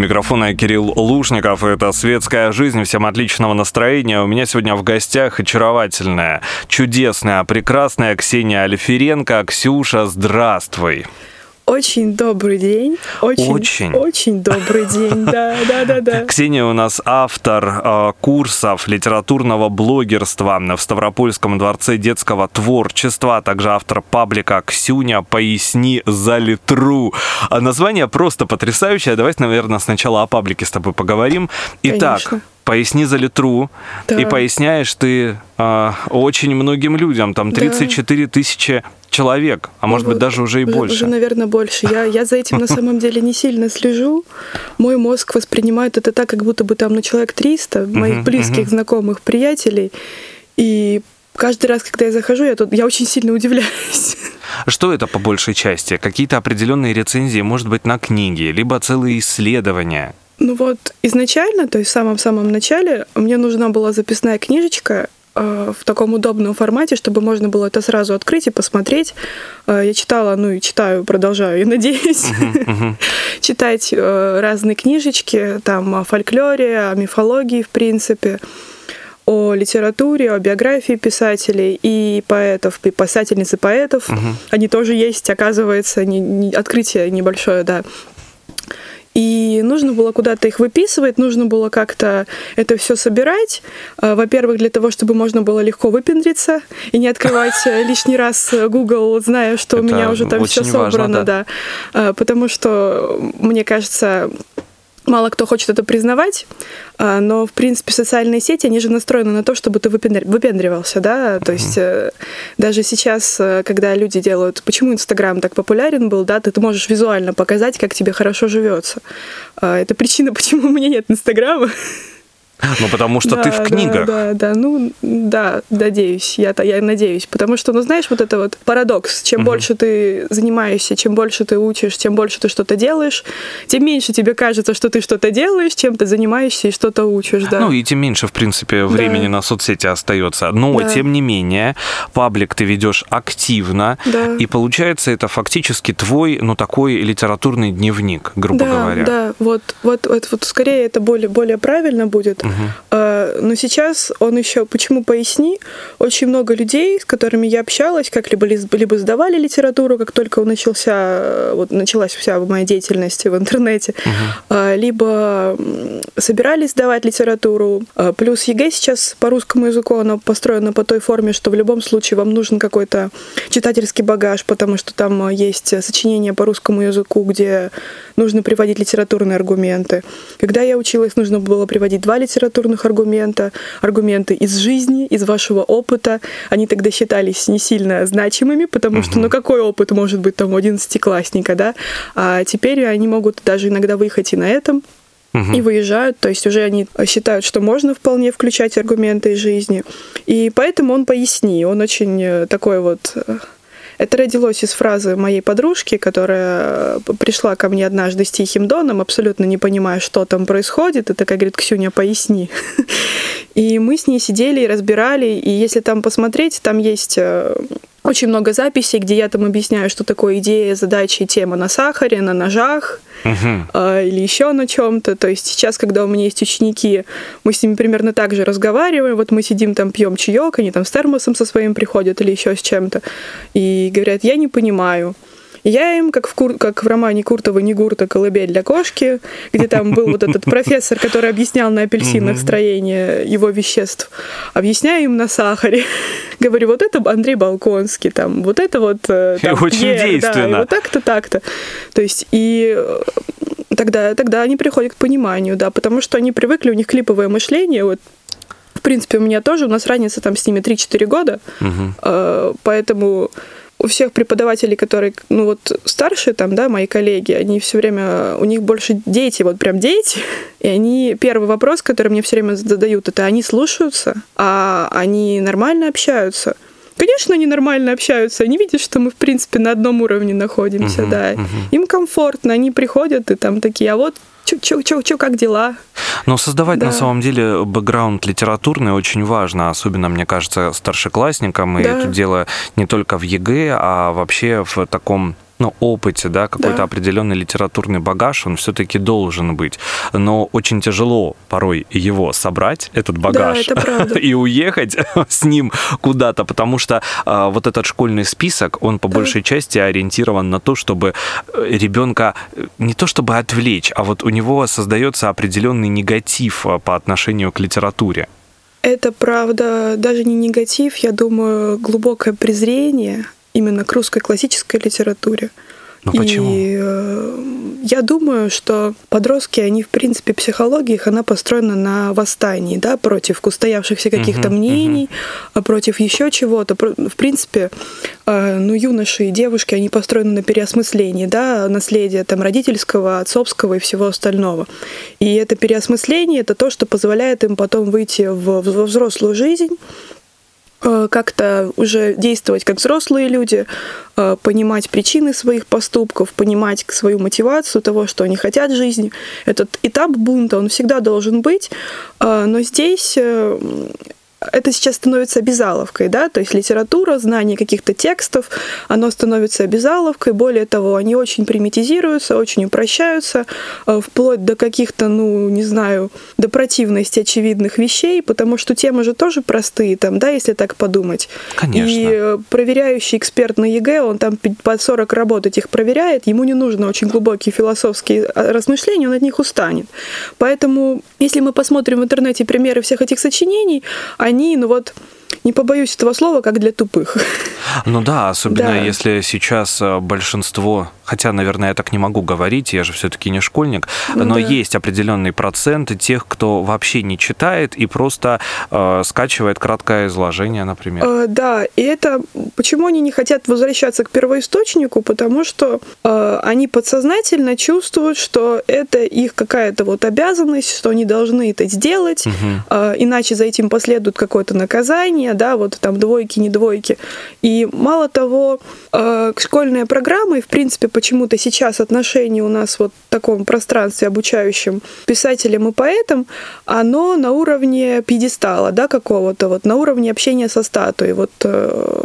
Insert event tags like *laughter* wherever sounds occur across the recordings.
Микрофона Кирилл Лушников. Это «Светская жизнь». Всем отличного настроения. У меня сегодня в гостях очаровательная, чудесная, прекрасная Ксения Альференко. Ксюша, здравствуй. Очень добрый день. Очень, очень. очень добрый день, да, да, да, да. *laughs* Ксения у нас автор э, курсов литературного блогерства в Ставропольском дворце детского творчества, а также автор паблика «Ксюня, поясни за литру». А название просто потрясающее. Давайте, наверное, сначала о паблике с тобой поговорим. Итак, Конечно поясни за литру, да. и поясняешь ты э, очень многим людям, там 34 да. тысячи человек, а может быть даже уже и уже, больше. Уже, наверное, больше. Я, я за этим на *laughs* самом деле не сильно слежу. Мой мозг воспринимает это так, как будто бы там ну, человек 300 моих близких, знакомых, приятелей. И каждый раз, когда я захожу, я, тут, я очень сильно удивляюсь. Что это по большей части? Какие-то определенные рецензии, может быть, на книги, либо целые исследования? Ну вот изначально, то есть в самом-самом начале, мне нужна была записная книжечка э, в таком удобном формате, чтобы можно было это сразу открыть и посмотреть. Э, я читала, ну и читаю, продолжаю, и *laughs* надеюсь, *laughs* читать э, разные книжечки, там о фольклоре, о мифологии, в принципе о литературе, о биографии писателей и поэтов, и писательниц и поэтов. Угу. Они тоже есть, оказывается, не, не, открытие небольшое, да. И нужно было куда-то их выписывать, нужно было как-то это все собирать. А, во-первых, для того, чтобы можно было легко выпендриться и не открывать э, лишний раз Google, зная, что это у меня уже там все собрано, важно, да. да. А, потому что, мне кажется, Мало кто хочет это признавать, а, но, в принципе, социальные сети, они же настроены на то, чтобы ты выпендривался, да, то есть mm-hmm. даже сейчас, э, когда люди делают, почему Инстаграм так популярен был, да, ты, ты можешь визуально показать, как тебе хорошо живется. А, это причина, *laughs* почему у меня нет Инстаграма. Ну, потому что да, ты в книгах. Да, да, да, ну, да, надеюсь, я, я надеюсь. Потому что, ну, знаешь, вот это вот парадокс. Чем угу. больше ты занимаешься, чем больше ты учишь, чем больше ты что-то делаешь, тем меньше тебе кажется, что ты что-то делаешь, чем ты занимаешься и что-то учишь, да. Ну, и тем меньше, в принципе, времени да. на соцсети остается. Но, да. тем не менее, паблик ты ведешь активно, да. и получается, это фактически твой, ну, такой литературный дневник, грубо да, говоря. Да, вот, вот, вот, вот скорее это более, более правильно будет. Угу. Но сейчас он еще, почему поясни, очень много людей, с которыми я общалась, как-либо либо сдавали литературу, как только начался, вот началась вся моя деятельность в интернете, угу. либо собирались сдавать литературу. Плюс ЕГЭ сейчас по русскому языку, оно построено по той форме, что в любом случае вам нужен какой-то читательский багаж, потому что там есть сочинения по русскому языку, где нужно приводить литературные аргументы. Когда я училась, нужно было приводить два литературных аргумента, аргументы из жизни, из вашего опыта. Они тогда считались не сильно значимыми, потому угу. что, ну какой опыт может быть там у одиннадцатиклассника, да? А теперь они могут даже иногда выехать и на этом, угу. и выезжают, то есть уже они считают, что можно вполне включать аргументы из жизни. И поэтому он поясни, он очень э, такой вот э, это родилось из фразы моей подружки, которая э, пришла ко мне однажды с тихим доном, абсолютно не понимая, что там происходит. И такая говорит, Ксюня, поясни. *laughs* И мы с ней сидели и разбирали. И если там посмотреть, там есть э, очень много записей, где я там объясняю, что такое идея, задача и тема на сахаре, на ножах uh-huh. э, или еще на чем-то. То есть сейчас, когда у меня есть ученики, мы с ними примерно так же разговариваем. Вот мы сидим там, пьем чаек, они там с термосом со своим приходят или еще с чем-то. И говорят, я не понимаю. Я им, как в, Кур... как в романе Куртова «Негурта. Колыбель для кошки», где там был вот этот *laughs* профессор, который объяснял на апельсинах строение его веществ, объясняю им на сахаре. *laughs* Говорю, вот это Андрей Балконский, там, вот это вот... Э, там, Очень Пьер, действенно. Да, вот так-то, так-то. То есть, и э, тогда, тогда они приходят к пониманию, да, потому что они привыкли, у них клиповое мышление, вот в принципе, у меня тоже, у нас разница там с ними 3-4 года, угу. поэтому у всех преподавателей, которые, ну вот старшие там, да, мои коллеги, они все время, у них больше дети, вот прям дети, и они, первый вопрос, который мне все время задают, это они слушаются, а они нормально общаются. Конечно, они нормально общаются, они видят, что мы, в принципе, на одном уровне находимся, uh-huh, да. Uh-huh. Им комфортно, они приходят и там такие, а вот чё, как дела? Но создавать да. на самом деле бэкграунд литературный очень важно, особенно, мне кажется, старшеклассникам. И да. это дело не только в ЕГЭ, а вообще в таком ну, опыте, да, какой-то да. определенный литературный багаж, он все-таки должен быть. Но очень тяжело порой его собрать, этот багаж, да, *laughs* и уехать *laughs* с ним куда-то, потому что а, вот этот школьный список, он по да. большей части ориентирован на то, чтобы э, ребенка э, не то чтобы отвлечь, а вот у него создается определенный негатив а, по отношению к литературе. Это правда даже не негатив, я думаю, глубокое презрение именно к русской классической литературе. Ну, почему? И э, я думаю, что подростки, они, в принципе, психология их, она построена на восстании, да, против устоявшихся каких-то uh-huh, мнений, uh-huh. против еще чего-то. В принципе, э, ну, юноши и девушки, они построены на переосмыслении, да, наследия там родительского, отцовского и всего остального. И это переосмысление, это то, что позволяет им потом выйти в, в взрослую жизнь, как-то уже действовать как взрослые люди, э, понимать причины своих поступков, понимать свою мотивацию того, что они хотят в жизни. Этот этап бунта, он всегда должен быть, э, но здесь это сейчас становится обязаловкой, да, то есть литература, знание каких-то текстов, оно становится обязаловкой, более того, они очень примитизируются, очень упрощаются, э, вплоть до каких-то, ну, не знаю, до противности очевидных вещей, потому что темы же тоже простые, там, да, если так подумать. Конечно. И э, проверяющий эксперт на ЕГЭ, он там под 40 работ этих проверяет, ему не нужно очень глубокие философские э, размышления, он от них устанет. Поэтому, если мы посмотрим в интернете примеры всех этих сочинений, они, ну вот, не побоюсь этого слова, как для тупых. Ну да, особенно да. если сейчас э, большинство, хотя, наверное, я так не могу говорить, я же все-таки не школьник, ну, но да. есть определенный процент тех, кто вообще не читает и просто э, скачивает краткое изложение, например. Э, да, и это почему они не хотят возвращаться к первоисточнику, потому что э, они подсознательно чувствуют, что это их какая-то вот обязанность, что они должны это сделать, угу. э, иначе за этим последует какое-то наказание сравнения, да, вот там двойки, не двойки. И мало того, э, школьные программы, и в принципе почему-то сейчас отношение у нас вот в таком пространстве обучающем писателям и поэтам, оно на уровне пьедестала, да, какого-то, вот на уровне общения со статуей. Вот э,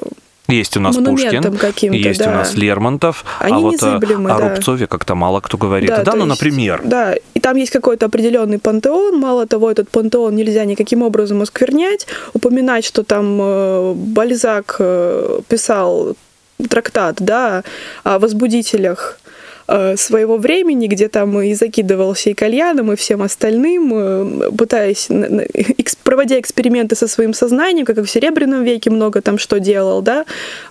есть у нас Пушкин, есть да. у нас Лермонтов, а Они а вот о, да. Рубцове как-то мало кто говорит. Да, да ну, есть, например. Да, и там есть какой-то определенный пантеон. Мало того, этот пантеон нельзя никаким образом осквернять. Упоминать, что там э, Бальзак э, писал трактат, да, о возбудителях Э, своего времени, где там и закидывался и кальяном, и всем остальным, э, пытаясь, проводя эксперименты со своим сознанием, как и в Серебряном веке много там что делал, да,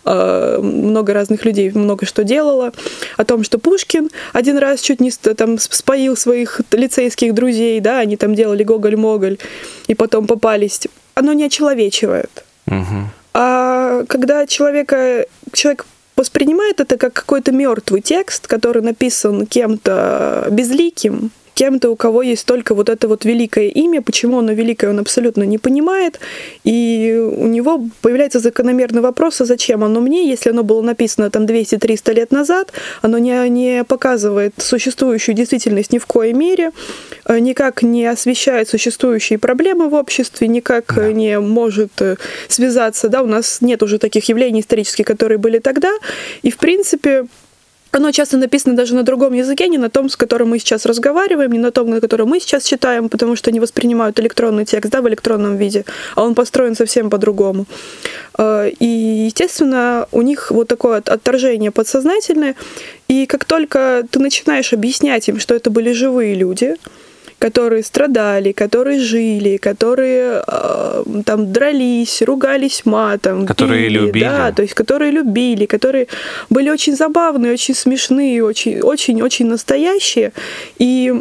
э, много разных людей много что делало, о том, что Пушкин один раз чуть не там споил своих лицейских друзей, да, они там делали Гоголь-Моголь, и потом попались. Оно не очеловечивает. Угу. А когда человека, человек воспринимает это как какой-то мертвый текст, который написан кем-то безликим, кем-то, у кого есть только вот это вот великое имя, почему оно великое, он абсолютно не понимает, и у него появляется закономерный вопрос, а зачем оно мне, если оно было написано там 200-300 лет назад, оно не, не показывает существующую действительность ни в коей мере, э, никак не освещает существующие проблемы в обществе, никак да. не может э, связаться, да, у нас нет уже таких явлений исторических, которые были тогда, и в принципе оно часто написано даже на другом языке, не на том, с которым мы сейчас разговариваем, не на том, на котором мы сейчас читаем, потому что они воспринимают электронный текст да, в электронном виде, а он построен совсем по-другому. А, и, естественно, у них вот такое отторжение подсознательное, и как только ты начинаешь объяснять им, что это были живые люди, которые страдали, которые жили, которые э, там дрались, ругались матом, которые пили, любили, да, то есть которые любили, которые были очень забавные, очень смешные, очень, очень, очень настоящие, и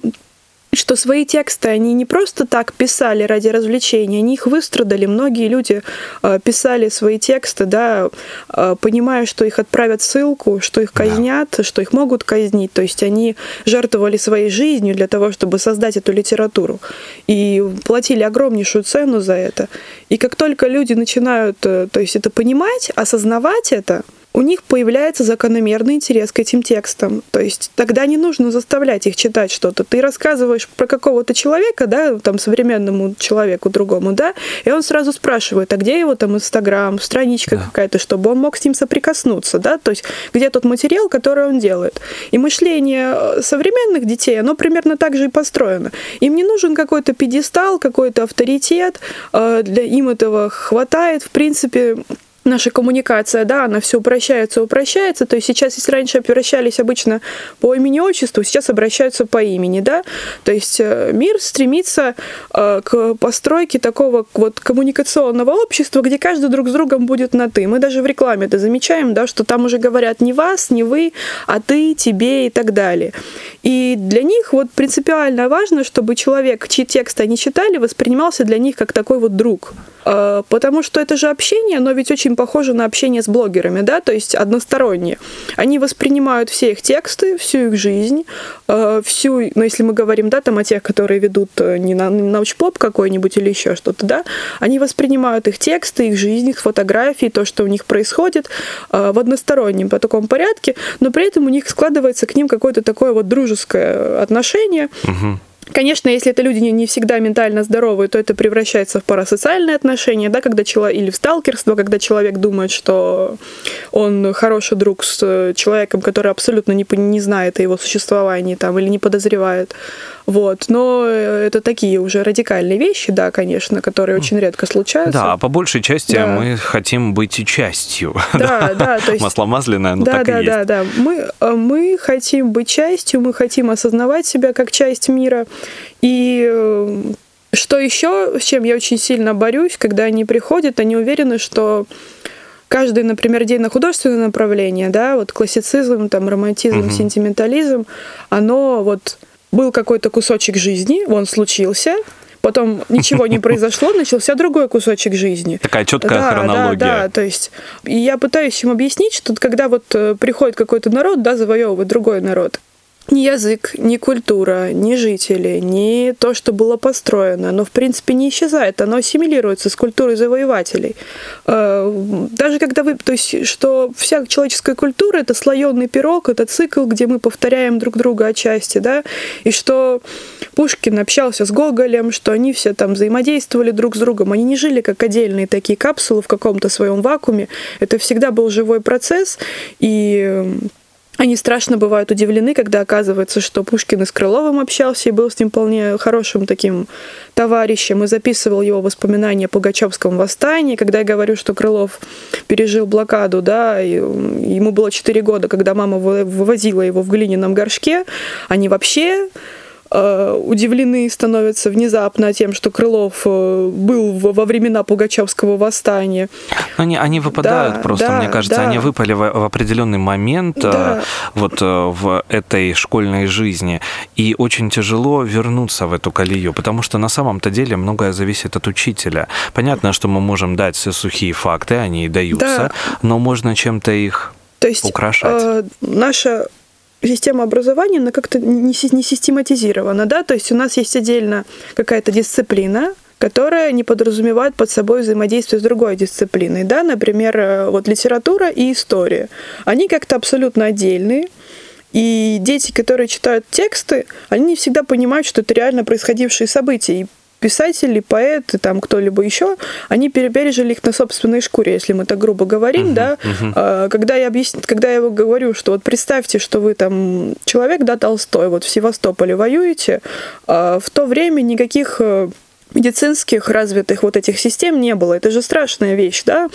что свои тексты они не просто так писали ради развлечения, они их выстрадали. Многие люди э, писали свои тексты, да, э, понимая, что их отправят в ссылку, что их казнят, да. что их могут казнить. То есть они жертвовали своей жизнью для того, чтобы создать эту литературу. И платили огромнейшую цену за это. И как только люди начинают, э, то есть это понимать, осознавать это, у них появляется закономерный интерес к этим текстам. То есть тогда не нужно заставлять их читать что-то. Ты рассказываешь про какого-то человека, да, там современному человеку другому, да, и он сразу спрашивает, а где его там Инстаграм, страничка да. какая-то, чтобы он мог с ним соприкоснуться, да, то есть где тот материал, который он делает. И мышление э, современных детей, оно примерно так же и построено. Им не нужен какой-то пьедестал, какой-то авторитет, э, для им этого хватает, в принципе, наша коммуникация, да, она все упрощается, упрощается. То есть сейчас, если раньше обращались обычно по имени-отчеству, сейчас обращаются по имени, да. То есть э, мир стремится э, к постройке такого вот коммуникационного общества, где каждый друг с другом будет на «ты». Мы даже в рекламе это замечаем, да, что там уже говорят не вас, не вы, а ты, тебе и так далее. И для них вот принципиально важно, чтобы человек, чьи тексты они читали, воспринимался для них как такой вот друг. Э, потому что это же общение, но ведь очень похоже на общение с блогерами, да, то есть одностороннее. Они воспринимают все их тексты, всю их жизнь, э, всю, ну, если мы говорим, да, там о тех, которые ведут э, не на научпоп какой-нибудь или еще что-то, да, они воспринимают их тексты, их жизнь, их фотографии, то, что у них происходит в одностороннем по такому порядке, но при этом у них складывается к ним какое-то такое вот дружеское отношение. Угу Конечно, если это люди не всегда ментально здоровые, то это превращается в парасоциальные отношения, да, когда человек, или в сталкерство, когда человек думает, что он хороший друг с человеком, который абсолютно не, не знает о его существовании там, или не подозревает. Вот. Но это такие уже радикальные вещи, да, конечно, которые очень редко случаются. Да, по большей части да. мы хотим быть частью. *laughs* Да, да. То есть... Масло масляное, но да, так да, и да, есть. Да, да, мы, э, мы хотим быть частью, мы хотим осознавать себя как часть мира. И э, что еще, с чем я очень сильно борюсь, когда они приходят, они уверены, что каждый, например, день на художественное направление, да, вот классицизм, там, романтизм, угу. сентиментализм, оно вот был какой-то кусочек жизни, он случился, потом ничего не *laughs* произошло, начался другой кусочек жизни. Такая четкая да, хронология. Да, да, то есть я пытаюсь им объяснить, что когда вот э, приходит какой-то народ, да, завоевывает другой народ, ни язык, ни культура, ни жители, ни то, что было построено, оно в принципе не исчезает, оно ассимилируется с культурой завоевателей. Э, даже когда вы, то есть, что вся человеческая культура это слоеный пирог, это цикл, где мы повторяем друг друга отчасти, да, и что Пушкин общался с Гоголем, что они все там взаимодействовали друг с другом, они не жили как отдельные такие капсулы в каком-то своем вакууме, это всегда был живой процесс, и они страшно бывают удивлены, когда оказывается, что Пушкин и с Крыловым общался и был с ним вполне хорошим таким товарищем и записывал его воспоминания о Пугачевском восстании. Когда я говорю, что Крылов пережил блокаду, да, ему было 4 года, когда мама вывозила его в глиняном горшке, они вообще удивлены становятся внезапно тем, что Крылов э, был во времена Пугачевского восстания. Они, они выпадают да, просто, да, мне кажется, да. они выпали в, в определенный момент э, да. вот в этой школьной жизни, и очень тяжело вернуться в эту колею, потому что на самом-то деле многое зависит от учителя. Понятно, что мы можем дать все сухие факты, они и даются, да. но можно чем-то их то есть, украшать. Э, наша система образования, она как-то не, систематизирована, да, то есть у нас есть отдельно какая-то дисциплина, которая не подразумевает под собой взаимодействие с другой дисциплиной, да, например, э, вот литература и история. Они как-то абсолютно отдельные, и дети, которые читают тексты, они не всегда понимают, что это реально происходившие события. И писатели, поэты, там кто-либо еще, они пережили их на собственной шкуре, если мы так грубо говорим, uh-huh, да. Uh-huh. Когда я объясни, когда я говорю, что вот представьте, что вы там человек, да, Толстой, вот в Севастополе воюете, а в то время никаких э, медицинских развитых вот этих систем не было. Это же страшная вещь, да?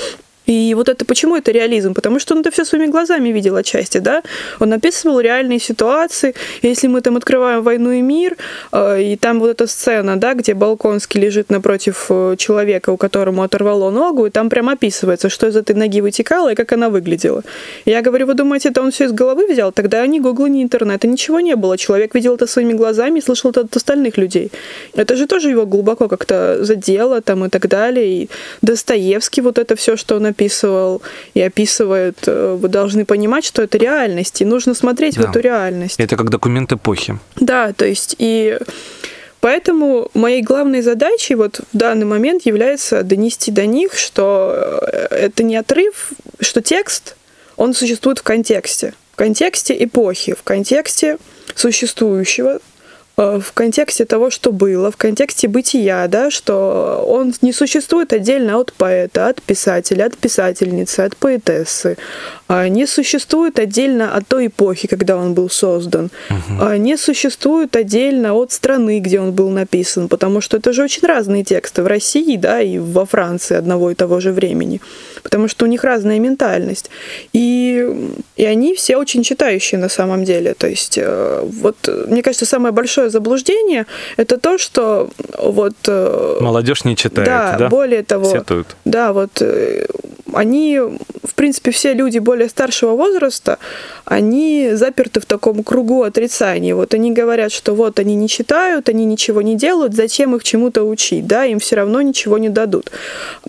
И вот это почему это реализм? Потому что он это все своими глазами видел отчасти, да? Он описывал реальные ситуации. Если мы там открываем «Войну и мир», э, и там вот эта сцена, да, где Балконский лежит напротив э, человека, у которому оторвало ногу, и там прям описывается, что из этой ноги вытекало и как она выглядела. Я говорю, вы думаете, это он все из головы взял? Тогда ни Гугла, ни интернета, ничего не было. Человек видел это своими глазами и слышал это от остальных людей. Это же тоже его глубоко как-то задело там и так далее. И Достоевский вот это все, что он описывал и описывает, э, вы должны понимать, что это реальность, и нужно смотреть да. в эту реальность. Это как документ эпохи. Да, то есть и Поэтому моей главной задачей вот в данный момент является донести до них, что э, это не отрыв, что текст, он существует в контексте. В контексте эпохи, в контексте существующего в контексте того, что было, в контексте бытия, да, что он не существует отдельно от поэта, от писателя, от писательницы, от поэтессы, а не существует отдельно от той эпохи, когда он был создан, угу. не существует отдельно от страны, где он был написан, потому что это же очень разные тексты в России, да, и во Франции одного и того же времени, потому что у них разная ментальность. И, и они все очень читающие на самом деле. То есть, э, вот, мне кажется, самое большое заблуждение это то, что вот... Э, Молодежь не читает, да? Да, более того... Сетуют. Да, вот э, они, в принципе, все люди более старшего возраста, они заперты в таком кругу отрицания. Вот они говорят, что вот они не читают, они ничего не делают, зачем их чему-то учить, да, им все равно ничего не дадут.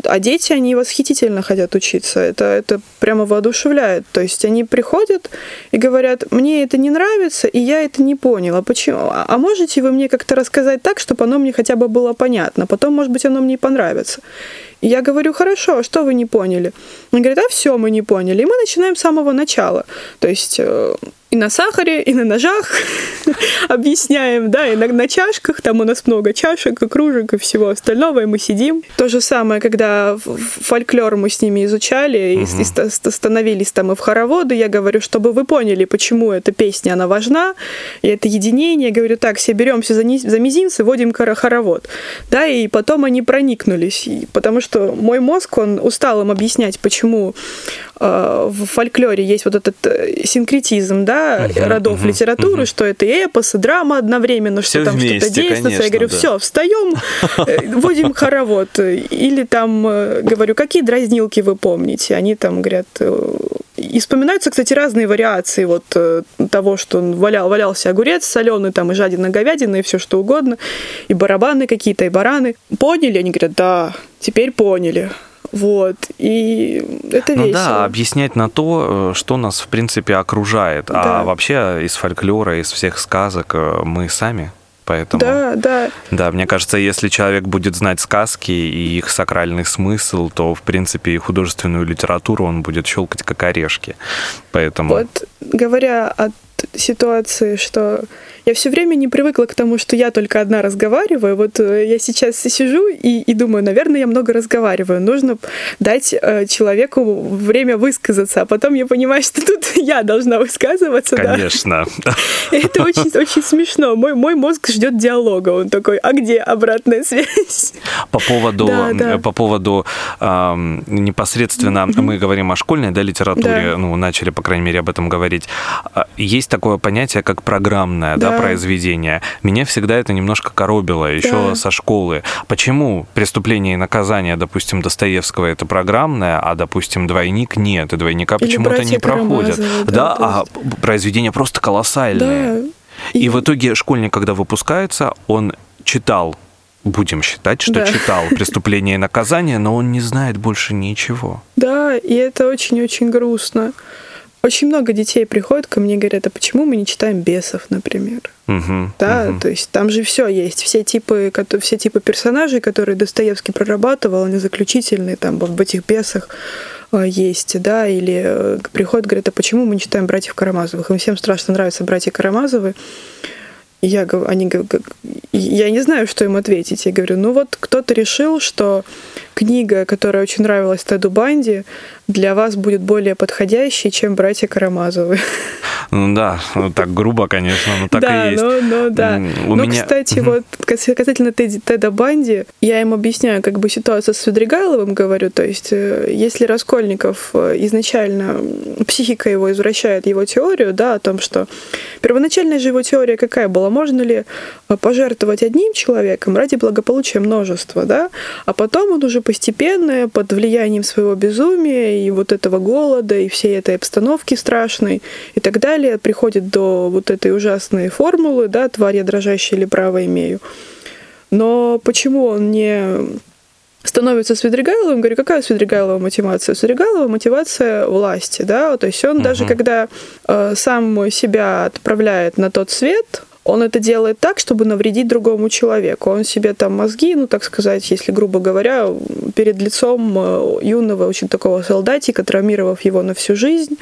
А дети, они восхитительно хотят учиться, это, это прямо воодушевляет. То есть они приходят и говорят, мне это не нравится, и я это не поняла. Почему? А, а можете вы мне как-то рассказать так, чтобы оно мне хотя бы было понятно? Потом, может быть, оно мне понравится. И я говорю, хорошо, а что вы не поняли? Он говорит, а все мы не поняли. И мы начинаем с самого начала. То есть э, и на сахаре, и на ножах *laughs* объясняем, да, и на, на чашках, там у нас много чашек и кружек и всего остального, и мы сидим. То же самое, когда фольклор мы с ними изучали, угу. и, и становились там и в хороводы, я говорю, чтобы вы поняли, почему эта песня, она важна, и это единение, я говорю, так, все беремся за, за мизинцы, водим хоровод, да, и потом они проникнулись, и, потому что мой мозг, он устал им объяснять, почему в фольклоре есть вот этот э, синкретизм, да, uh-huh, родов uh-huh, литературы, uh-huh. что это и эпос, и драма одновременно, что все там вместе, что-то действуется. Я говорю, да. все, встаем, э, *laughs* вводим хоровод. Или там э, говорю, какие дразнилки вы помните? Они там говорят, э, и вспоминаются, кстати, разные вариации вот того, что валял, валялся огурец соленый, там и жадина говядина, и все что угодно, и барабаны какие-то, и бараны. Поняли? Они говорят, да, теперь поняли. Вот. И это ну, весело. да, объяснять на то, э, что нас, в принципе, окружает. А да. А вообще из фольклора, из всех сказок э, мы сами. Поэтому, да, да. Да, мне кажется, если человек будет знать сказки и их сакральный смысл, то, в принципе, и художественную литературу он будет щелкать как орешки. Поэтому... Вот, говоря о ситуации, что я все время не привыкла к тому, что я только одна разговариваю. Вот э, я сейчас сижу и, и думаю, наверное, я много разговариваю. Нужно дать э, человеку время высказаться, а потом я понимаю, что тут *laughs* я должна высказываться. Конечно. *laughs* Да. Это очень, очень смешно. Мой, мой мозг ждет диалога. Он такой, а где обратная связь? По поводу, да, да. По поводу э, непосредственно, мы говорим о школьной да, литературе, да. ну, начали, по крайней мере, об этом говорить. А, есть такое понятие, как программное, да, да произведение. Меня всегда это немножко коробило еще да. со школы. Почему преступление и наказание, допустим, Достоевского это программное, а, допустим, двойник нет, и двойника почему-то не проходят. Да, да а произведение просто колоссальное. Да. И... и в итоге школьник, когда выпускается, он читал будем считать, что да. читал *laughs* «Преступление и наказание», но он не знает больше ничего. Да, и это очень-очень грустно. Очень много детей приходят ко мне и говорят, а почему мы не читаем бесов, например? Угу, да, угу. то есть там же все есть, все типы, все типы персонажей, которые Достоевский прорабатывал, они заключительные там в этих бесах э, есть, да, или э, приходят, говорят, а почему мы не читаем братьев Карамазовых? Им всем страшно нравятся братья Карамазовы. И я, они, я не знаю, что им ответить. Я говорю, ну вот кто-то решил, что книга, которая очень нравилась Теду Банди, для вас будет более подходящей, чем «Братья Карамазовы». Ну да, ну, так грубо, конечно, но так да, и есть. Ну, ну да. У но, меня... кстати, вот касательно Теди, Теда Банди, я им объясняю как бы ситуацию с Свидригайловым, говорю, то есть э, если Раскольников э, изначально, психика его извращает его теорию, да, о том, что первоначальная же его теория какая была? Можно ли э, пожертвовать одним человеком ради благополучия множества, да, а потом он уже постепенно под влиянием своего безумия и вот этого голода и всей этой обстановки страшной и так далее приходит до вот этой ужасной формулы, да, тварь я дрожащая или право имею. Но почему он не становится Свидригайловым, говорю, какая Свидригайлова мотивация? Свидригайлова мотивация власти, да, то есть он угу. даже когда э, сам себя отправляет на тот свет, он это делает так, чтобы навредить другому человеку. Он себе там мозги, ну, так сказать, если грубо говоря, перед лицом э, юного очень такого солдатика, травмировав его на всю жизнь,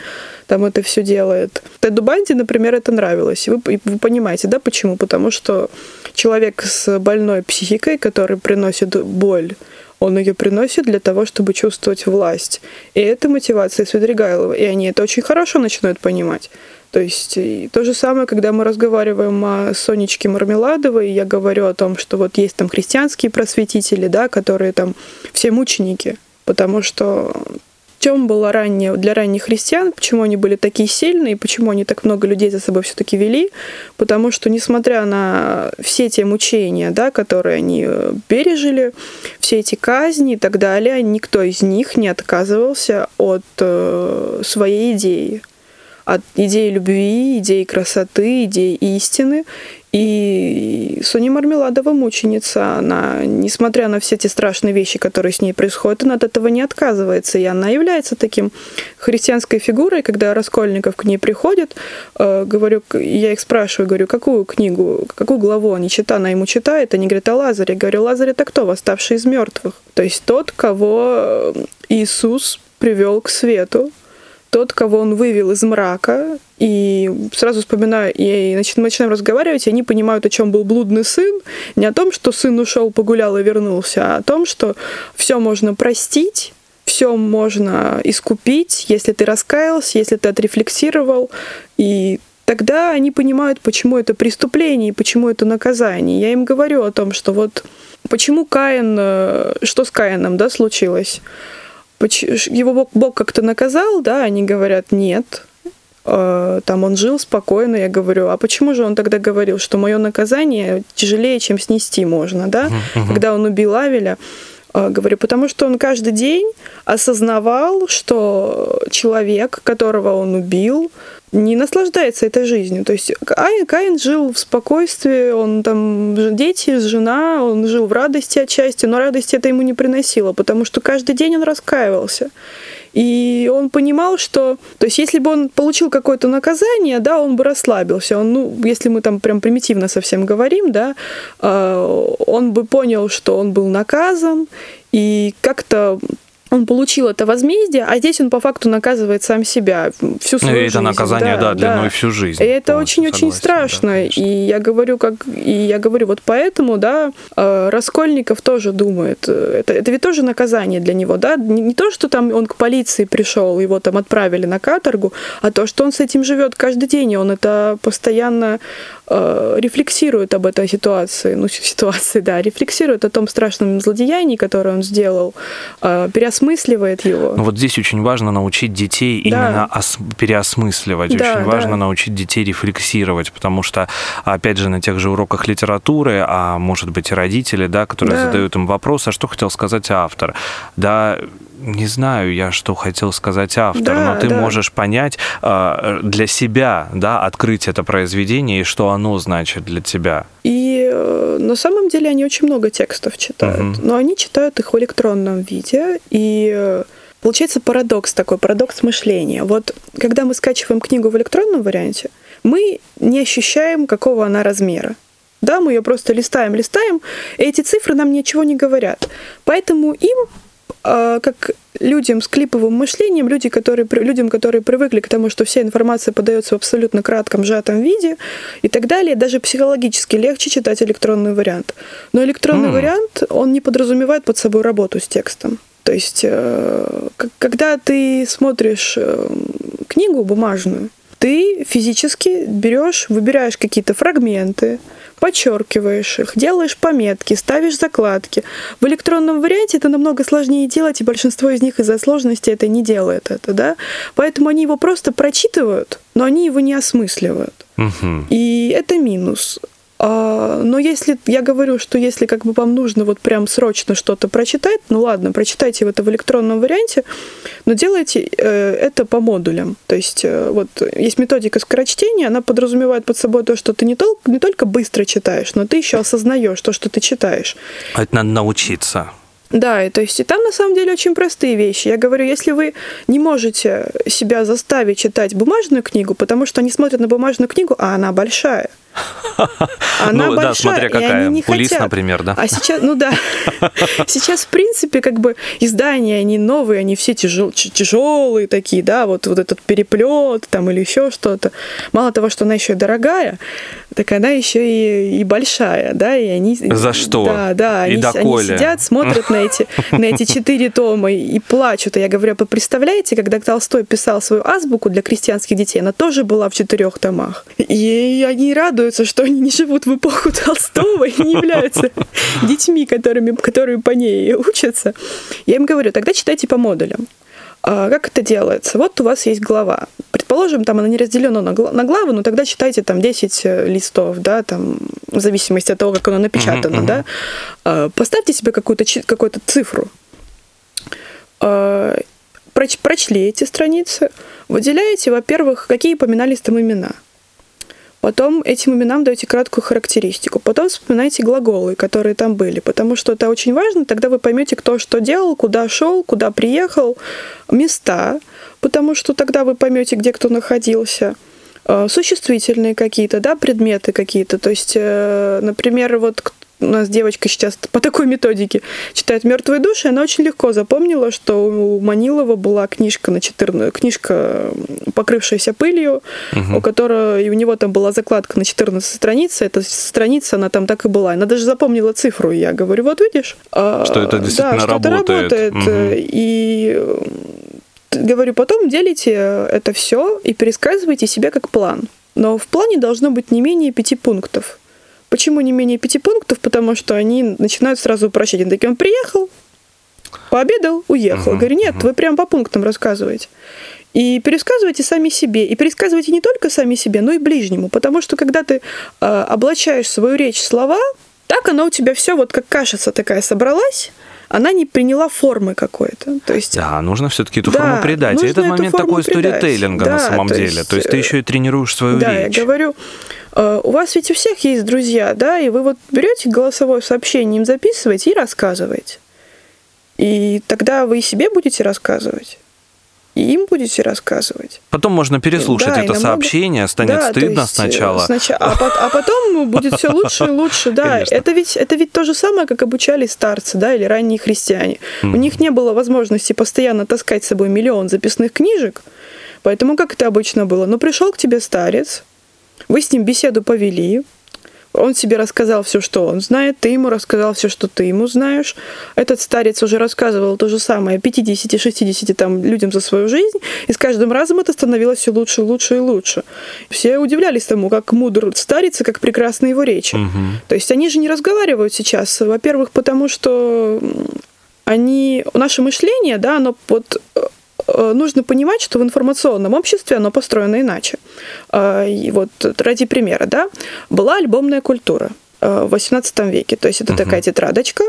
там это все делает. Теду Банди, например, это нравилось. Вы, вы понимаете, да, почему? Потому что человек с больной психикой, который приносит боль, он ее приносит для того, чтобы чувствовать власть. И это мотивация Свидригайлова. И они это очень хорошо начинают понимать. То есть и то же самое, когда мы разговариваем о Сонечке Мармеладовой, я говорю о том, что вот есть там христианские просветители, да, которые там все мученики, потому что чем было ранее для ранних христиан, почему они были такие сильные, почему они так много людей за собой все-таки вели, потому что, несмотря на все те мучения, да, которые они э, пережили, все эти казни и так далее, никто из них не отказывался от э, своей идеи от идеи любви, идеи красоты, идеи истины. И Соня Мармеладова мученица, она, несмотря на все те страшные вещи, которые с ней происходят, она от этого не отказывается. И она является таким христианской фигурой, когда Раскольников к ней приходит, э, говорю, я их спрашиваю, говорю, какую книгу, какую главу они читают, она ему читает, они говорят о Лазаре. Я говорю, Лазарь это кто? Восставший из мертвых. То есть тот, кого Иисус привел к свету, тот, кого он вывел из мрака, и сразу вспоминаю, и мы начинаем разговаривать, и они понимают, о чем был блудный сын, не о том, что сын ушел, погулял и вернулся, а о том, что все можно простить, все можно искупить, если ты раскаялся, если ты отрефлексировал, и тогда они понимают, почему это преступление и почему это наказание. Я им говорю о том, что вот почему Каин, э, что с Каином, да, случилось? Его Бог, Бог как-то наказал, да, они говорят, нет, э, там он жил спокойно, я говорю, а почему же он тогда говорил, что мое наказание тяжелее, чем снести можно, да, когда он убил Авеля, э, говорю, потому что он каждый день осознавал, что человек, которого он убил, не наслаждается этой жизнью. То есть Каин, Каин жил в спокойствии, он там дети, жена, он жил в радости отчасти, но радости это ему не приносило, потому что каждый день он раскаивался. И он понимал, что, то есть, если бы он получил какое-то наказание, да, он бы расслабился. Он, ну, если мы там прям примитивно совсем говорим, да, э, он бы понял, что он был наказан, и как-то он получил это возмездие, а здесь он по факту наказывает сам себя всю свою ну, жизнь. это наказание, да, да длиной да. всю жизнь. И это очень-очень страшно. Да, и я говорю, как, и я говорю, вот поэтому, да, э, Раскольников тоже думает, э, это, это ведь тоже наказание для него, да, не, не то, что там он к полиции пришел, его там отправили на каторгу, а то, что он с этим живет каждый день, и он это постоянно э, рефлексирует об этой ситуации, ну, ситуации, да, рефлексирует о том страшном злодеянии, которое он сделал, э, переосмысливает его. Ну, вот здесь очень важно научить детей да. именно ос- переосмысливать, да, очень важно да. научить детей рефлексировать, потому что, опять же, на тех же уроках литературы, а может быть и родители, да, которые да. задают им вопрос, а что хотел сказать автор, да, не знаю я, что хотел сказать автор, да, но ты да. можешь понять э, для себя, да, открыть это произведение и что оно значит для тебя. И э, на самом деле они очень много текстов читают, угу. но они читают их в электронном виде и э, Получается парадокс такой, парадокс мышления. Вот когда мы скачиваем книгу в электронном варианте, мы не ощущаем, какого она размера. Да, мы ее просто листаем, листаем, и эти цифры нам ничего не говорят. Поэтому им как людям с клиповым мышлением, люди, которые, людям, которые привыкли к тому, что вся информация подается в абсолютно кратком, сжатом виде и так далее, даже психологически легче читать электронный вариант. Но электронный mm. вариант, он не подразумевает под собой работу с текстом. То есть, э, когда ты смотришь э, книгу бумажную, ты физически берешь, выбираешь какие-то фрагменты, подчеркиваешь их, делаешь пометки, ставишь закладки. В электронном варианте это намного сложнее делать, и большинство из них из-за сложности это не делает это, да. Поэтому они его просто прочитывают, но они его не осмысливают. Угу. И это минус. А, но если я говорю, что если как бы вам нужно вот прям срочно что-то прочитать, ну ладно, прочитайте это в электронном варианте, но делайте э, это по модулям. То есть э, вот есть методика скорочтения, она подразумевает под собой то, что ты не, тол- не только быстро читаешь, но ты еще осознаешь то, что ты читаешь. А это надо научиться. Да, и то есть и там на самом деле очень простые вещи. Я говорю, если вы не можете себя заставить читать бумажную книгу, потому что они смотрят на бумажную книгу, а она большая. Она ну, большая, да, смотря какая. и они не Улис, хотят. например, да. А сейчас, ну да, *laughs* сейчас, в принципе, как бы издания, они новые, они все тяжел, тяжелые такие, да, вот, вот этот переплет там или еще что-то. Мало того, что она еще и дорогая, так она еще и, и большая, да, и они... За что? Да, да, И они, они сидят, смотрят на эти, на эти четыре тома и плачут. И я говорю, вы представляете, когда Толстой писал свою азбуку для крестьянских детей, она тоже была в четырех томах. И они радуются, что они не живут в эпоху Толстого и не являются *laughs* детьми, которыми, которые по ней учатся. Я им говорю, тогда читайте по модулям. А как это делается? Вот у вас есть глава. Предположим, там она не разделена на, гла- на главы, но тогда читайте там 10 э, листов, да, там, в зависимости от того, как оно напечатано, Мгм, да. А, Поставьте себе какую-то, какую-то цифру. А, проч- Прочли эти страницы, выделяете, во-первых, какие упоминались там имена. Потом этим именам даете краткую характеристику. Потом вспоминайте глаголы, которые там были, потому что это очень важно. Тогда вы поймете, кто что делал, куда шел, куда приехал, места, потому что тогда вы поймете, где кто находился. Э, Существительные какие-то, да, предметы какие-то. То есть, э, например, вот у нас девочка сейчас по такой методике читает «Мертвые души», она очень легко запомнила, что у Манилова была книжка, на 14, книжка, покрывшаяся пылью, у которой и у него там была закладка на 14 странице. Эта страница, она там так и была. Она даже запомнила цифру. И я говорю, вот видишь. а, Что это действительно да, что это работает. работает. Мгм. И говорю, потом делите это все и пересказывайте себе как план. Но в плане должно быть не менее пяти пунктов. Почему не менее пяти пунктов? Потому что они начинают сразу упрощать. Они такие, он приехал, пообедал, уехал. Мгм, Говорю, нет, мгм. вы прям по пунктам рассказываете. И пересказывайте сами себе. И пересказывайте не только сами себе, но и ближнему. Потому что когда ты э, облачаешь свою речь слова, так она у тебя все вот как кашица такая собралась, она не приняла формы какой-то. То есть Да, нужно все-таки эту Да, форму придать. И этот момент такой придать. сторителлинга на Да, самом то деле. есть, То есть ты э, еще и тренируешь свою да, речь. я говорю, у вас ведь у всех есть друзья, да, и вы вот берете голосовое сообщение, им записываете и рассказываете. И тогда вы и себе будете рассказывать, и им будете рассказывать. Потом можно переслушать Да, это намного- сообщение, станет Да, стыдно есть, э, сначала. снача- а, пот- а потом будет все лучше и лучше, да. Конечно. Это ведь, это ведь то же самое, как обучали старцы, да, или ранние христиане. У Мгм. них не было возможности постоянно таскать с собой миллион записных книжек, поэтому как это обычно было? Ну, пришел к тебе старец, вы с ним беседу повели, он тебе рассказал все, что он знает, ты ему рассказал все, что ты ему знаешь. Этот старец уже рассказывал то же самое 50-60 там людям за свою жизнь, и с каждым разом это становилось все лучше, лучше и лучше. Все удивлялись тому, как мудр старец и как прекрасны его речи. Мгм. То есть они же не разговаривают сейчас, во-первых, потому что они, наше мышление, да, оно вот э, э, нужно понимать, что в информационном обществе оно построено иначе. А, И вот ради примера, да, была альбомная культура э, в XVIII веке. То есть это Мгм. такая тетрадочка,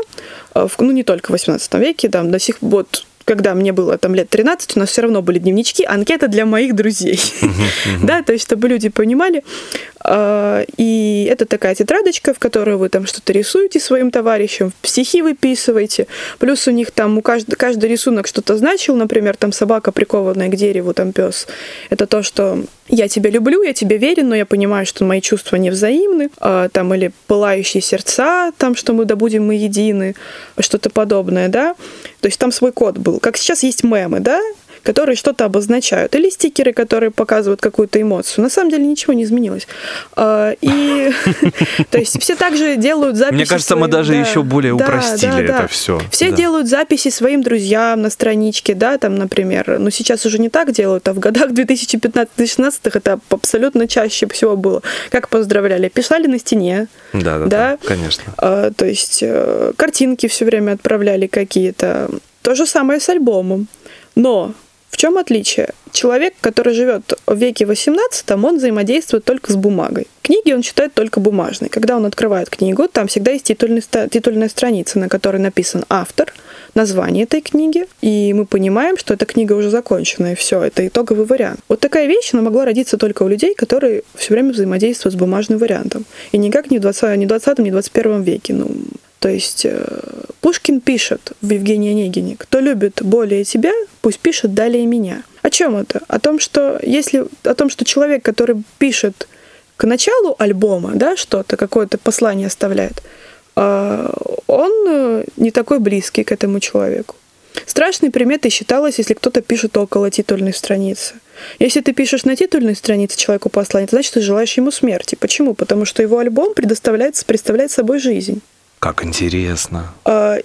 э, ну не только в XVIII веке, там до сих вот когда мне было там лет 13, у нас все равно были дневнички, анкета для моих друзей. Да, то есть чтобы люди понимали. А, И это такая тетрадочка, в которой вы там что-то рисуете своим товарищам, стихи выписываете. Плюс у них там у каждый, каждый рисунок что-то значил, например, там собака, прикованная к дереву, там пес. Это то, что я тебя люблю, я тебе верен, но я понимаю, что мои чувства не взаимны. А, Там или пылающие сердца, там, что мы да будем мы едины, что-то подобное, да. То есть там свой код был. Как сейчас есть мемы, да, которые что-то обозначают, или стикеры, которые показывают какую-то эмоцию. На самом деле ничего не изменилось. А, И *laughs* то есть все также делают записи. Мне кажется, мы даже да, еще более упростили это все. Все делают записи своим друзьям на страничке, да, там, например. Но сейчас уже не так делают, а в годах 2015-2016 это абсолютно чаще всего было. Как поздравляли? Писали на стене, Да, да, Да. да, конечно. а, то есть э, картинки все время отправляли какие-то. То же самое с альбомом. Но в чем отличие? Человек, который живет в веке 18, он взаимодействует только с бумагой. Книги он читает только бумажные. Когда он открывает книгу, там всегда есть титульный титульная страница, на которой написан автор, название этой книги, и мы понимаем, что эта книга уже закончена, и все, это итоговый вариант. Вот такая вещь, она могла родиться только у людей, которые все время взаимодействуют с бумажным вариантом. И никак не в 20, не в 20 не в 21 веке. Ну, то есть э, Пушкин пишет в Евгении Онегине, кто любит более тебя, пусть пишет далее меня. О чем это? О том, что если о том, что человек, который пишет к началу альбома, да, что-то, какое-то послание оставляет, а, он э, не такой близкий к этому человеку. Страшной приметой считалось, если кто-то пишет около титульной страницы. Если ты пишешь на титульной странице человеку послание, значит, ты желаешь ему смерти. Почему? Потому что его альбом предоставляет, представляет собой жизнь. Как интересно. А,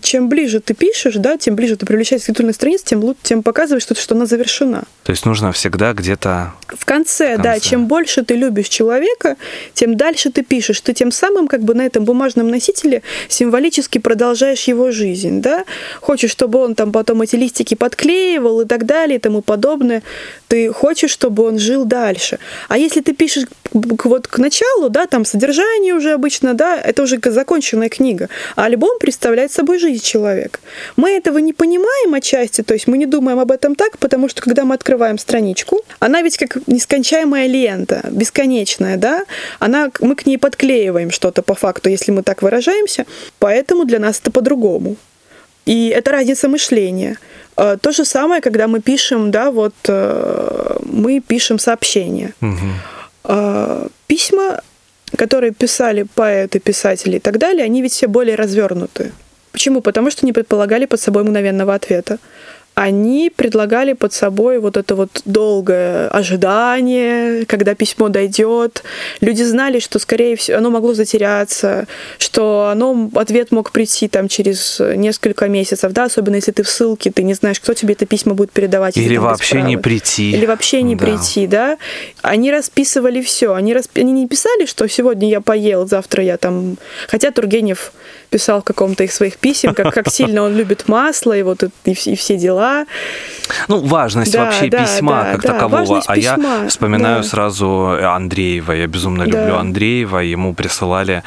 и чем ближе ты пишешь, да, тем ближе ты привлекаешь к титульной странице, тем, лучше, тем показываешь, что, что она завершена. То есть нужно всегда где-то... В конце, в конце, да. Чем больше ты любишь человека, тем дальше ты пишешь. Ты тем самым как бы на этом бумажном носителе символически продолжаешь его жизнь, да. Хочешь, чтобы он там потом эти листики подклеивал и так далее и тому подобное. Ты хочешь, чтобы он жил дальше. А если ты пишешь вот к началу, да, там содержание уже обычно, да, это уже законченная книга, а альбом представляет собой жизнь человека. Мы этого не понимаем отчасти, то есть мы не думаем об этом так, потому что когда мы открываем страничку, она ведь как нескончаемая лента, бесконечная, да, она, мы к ней подклеиваем что-то по факту, если мы так выражаемся, поэтому для нас это по-другому. И это разница мышления. Э, то же самое, когда мы пишем, да, вот э, мы пишем сообщения. Угу. Письма которые писали поэты, писатели и так далее, они ведь все более развернуты. Почему? Потому что не предполагали под собой мгновенного ответа они предлагали под собой вот это вот долгое ожидание, когда письмо дойдет. Люди знали, что, скорее всего, оно могло затеряться, что оно, ответ мог прийти там через несколько месяцев, да, особенно если ты в ссылке, ты не знаешь, кто тебе это письмо будет передавать. Или вообще не прийти. Или вообще не да. прийти, да. Они расписывали все. Они, расп... они не писали, что сегодня я поел, завтра я там... Хотя Тургенев писал в каком-то из своих писем, как, как сильно он любит масло и вот и, и все дела. Ну, важность да, вообще да, письма да, как да, такового. А письма, я вспоминаю да. сразу Андреева. Я безумно да. люблю Андреева. Ему присылали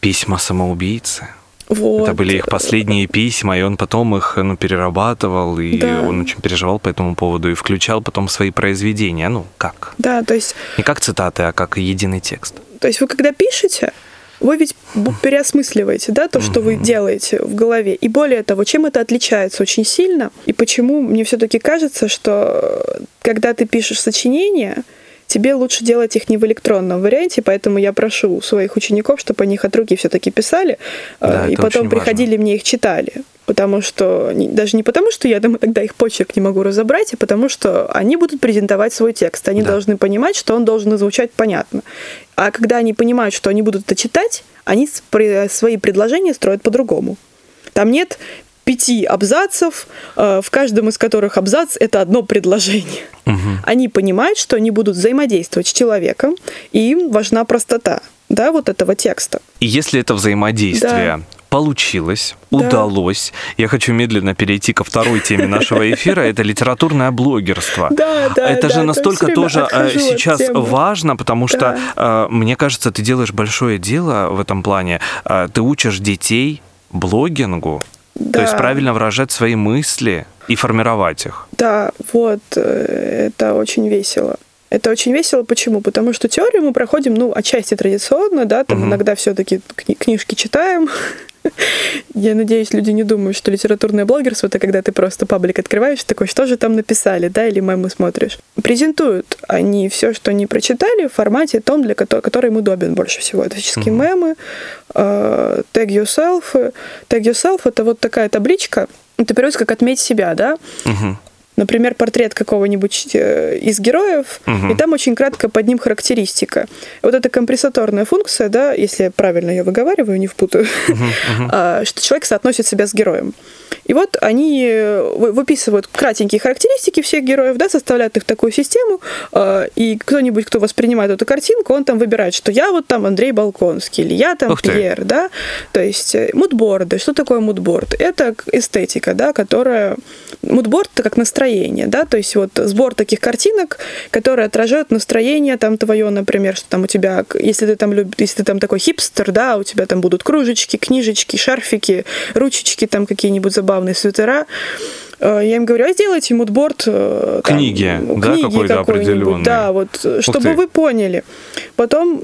письма самоубийцы. Вот. Это были их последние письма, и он потом их ну, перерабатывал, и да. он очень переживал по этому поводу, и включал потом свои произведения. Ну, как? Да, то есть... Не как цитаты, а как единый текст. То есть вы когда пишете, вы ведь переосмысливаете, да, то, что вы делаете в голове. И более того, чем это отличается очень сильно, и почему мне все-таки кажется, что э, когда ты пишешь сочинения, тебе лучше делать их не в электронном варианте, поэтому я прошу своих учеников, чтобы они их от руки все-таки писали, э, да, и потом приходили важно. мне их читали потому что даже не потому, что я там тогда их почерк не могу разобрать, а потому что они будут презентовать свой текст. Они да. должны понимать, что он должен звучать понятно. А когда они понимают, что они будут это читать, они свои предложения строят по-другому. Там нет пяти абзацев, э, в каждом из которых абзац это одно предложение. Угу. Они понимают, что они будут взаимодействовать с человеком, и им важна простота да, вот этого текста. И если это взаимодействие да получилось, да. удалось. Я хочу медленно перейти ко второй теме нашего эфира. Это литературное блогерство. Да, да, это да, же настолько тоже э, сейчас важно, потому что, да. Э, мне кажется, ты делаешь большое дело в этом плане. Ты учишь детей блогингу, да. то есть правильно выражать свои мысли и формировать их. Да, вот, это очень весело. Это очень весело. Почему? Потому что теорию мы проходим, ну, отчасти традиционно, да, там угу. иногда все-таки кни- книжки читаем, *laughs* Я надеюсь, люди не думают, что литературное блогерство это когда ты просто паблик открываешь, такой, что же там написали, да, или мемы смотришь. Презентуют они все, что они прочитали, в формате том, для которого, который им удобен больше всего. Это всяческие mm-hmm. мемы, э, tag yourself. Tag yourself это вот такая табличка, это переводится как отметь себя, да. Uh-huh например, портрет какого-нибудь э, из героев, угу. и там очень кратко под ним характеристика. Вот эта компрессаторная функция, да, если я правильно ее выговариваю, не впутаю, угу, угу. *laughs* что человек соотносит себя с героем. И вот они э, выписывают кратенькие характеристики всех героев, да, составляют их в такую систему, а, и кто-нибудь, кто воспринимает эту картинку, он там выбирает, что я вот там Андрей Балконский, или я там Пьер, да, то есть э, мудборды. Что такое мудборд? Это эстетика, да, которая... Мудборд — это как настроение, да, то есть вот сбор таких картинок, которые отражают настроение там твое, например, что там у тебя, если ты там любишь, если ты там такой хипстер, да, у тебя там будут кружечки, книжечки, шарфики, ручечки там какие-нибудь забавные свитера. Э, я им говорю, а сделайте мудборд. Э, там, книги, да, книги какой-то определенный. Да, вот, чтобы вы поняли. Потом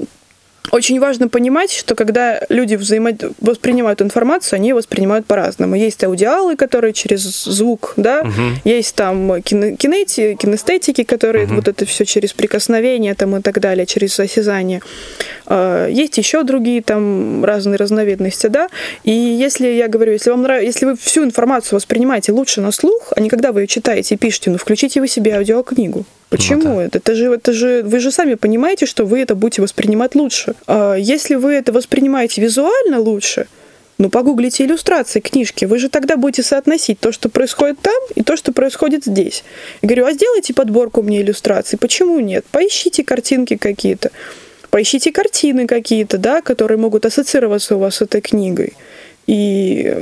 очень важно понимать, что когда люди взаимо... воспринимают информацию, они воспринимают по-разному. Есть аудиалы, которые через звук, да, угу. есть там кино... кинети... кинестетики, которые угу. вот это все через прикосновение там и так далее, через осязание. А, есть еще другие там разные разновидности, да. И если я говорю, если вам нравится, если вы всю информацию воспринимаете лучше на слух, а не когда вы ее читаете и пишете, ну включите вы себе аудиокнигу. Почему ну, это? Это же, это же, вы же сами понимаете, что вы это будете воспринимать лучше. А если вы это воспринимаете визуально лучше, ну, погуглите иллюстрации книжки, вы же тогда будете соотносить то, что происходит там, и то, что происходит здесь. Я говорю, а сделайте подборку мне иллюстраций. Почему нет? Поищите картинки какие-то, поищите картины какие-то, да, которые могут ассоциироваться у вас с этой книгой. И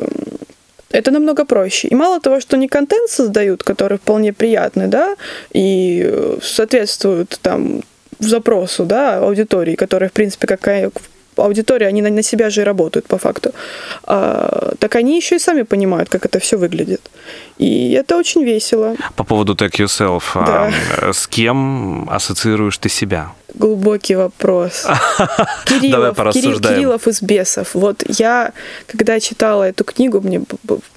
это намного проще. И мало того, что они контент создают, который вполне приятный, да, и э, соответствуют там запросу, да, аудитории, которая, в принципе, какая аудитория, они на, на себя же и работают по факту, а, так они еще и сами понимают, как это все выглядит. И это очень весело. По поводу Tech Yourself, да. а, с кем ассоциируешь ты себя? Глубокий вопрос. *laughs* Кириллов, Кирилл, Кириллов из бесов. Вот я, когда читала эту книгу, мне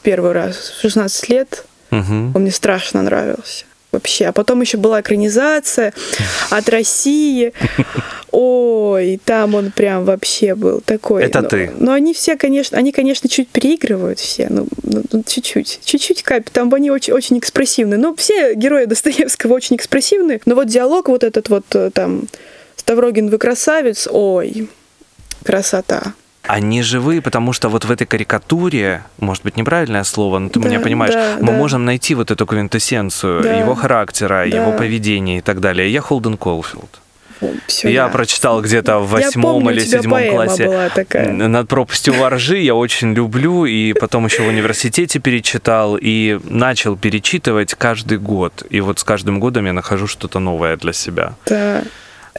первый раз в 16 лет, угу. он мне страшно нравился вообще. А потом еще была экранизация *laughs* от России. Ой, там он прям вообще был такой. Это но, ты. Но они все, конечно, они, конечно, чуть переигрывают все, ну, ну, ну чуть-чуть, чуть-чуть капь, там они очень, очень экспрессивны. Ну, все герои *laughs* Достоевского очень экспрессивны, но вот диалог вот этот вот э, там Ставрогин, вы красавец, ой, красота. Они живые, потому что вот в этой карикатуре, может быть, неправильное слово, но ты да, меня понимаешь, да, мы да. можем найти вот эту квинтэссенцию да, его характера, да. его поведения и так далее. Я Холден Колфилд. Все, я да. прочитал где-то в восьмом или седьмом классе была такая. над пропастью воржи. Я очень люблю, и потом еще в университете перечитал и начал перечитывать каждый год. И вот с каждым годом я нахожу что-то новое для себя. Да.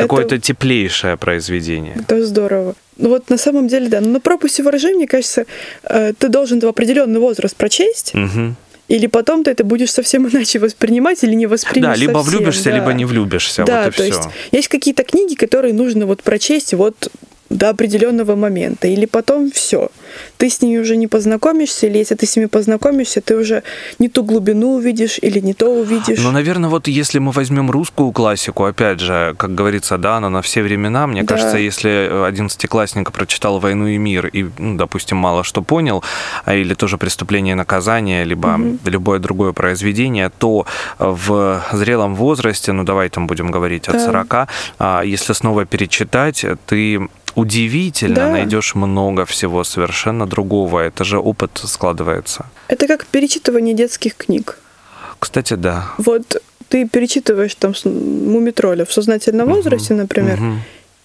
Какое-то это... теплейшее произведение. Это здорово. Ну вот на самом деле, да. Но на пропасть ворожей, мне кажется, э, ты должен в определенный возраст прочесть. Угу. Или потом ты это будешь совсем *laughs* иначе воспринимать или не воспринимать. Да, либо совсем, влюбишься, да. либо не влюбишься. Да, вот и то все. есть есть какие-то книги, которые нужно вот прочесть вот до определенного момента, или потом все. Ты с ними уже не познакомишься, или если ты с ними познакомишься, ты уже не ту глубину увидишь или не то увидишь. Ну, наверное, вот если мы возьмем русскую классику, опять же, как говорится, да, она на все времена, мне да. кажется, если одиннадцатиклассник прочитал «Войну и мир» и, ну, допустим, мало что понял, а или тоже «Преступление и наказание», либо угу. любое другое произведение, то в зрелом возрасте, ну, давай там будем говорить от да. 40, а, если снова перечитать, ты удивительно да. найдешь много всего совершенно другого. Это же опыт складывается. Это как перечитывание детских книг. Кстати, да. Вот ты перечитываешь там Мумитроля в сознательном возрасте, угу, например, угу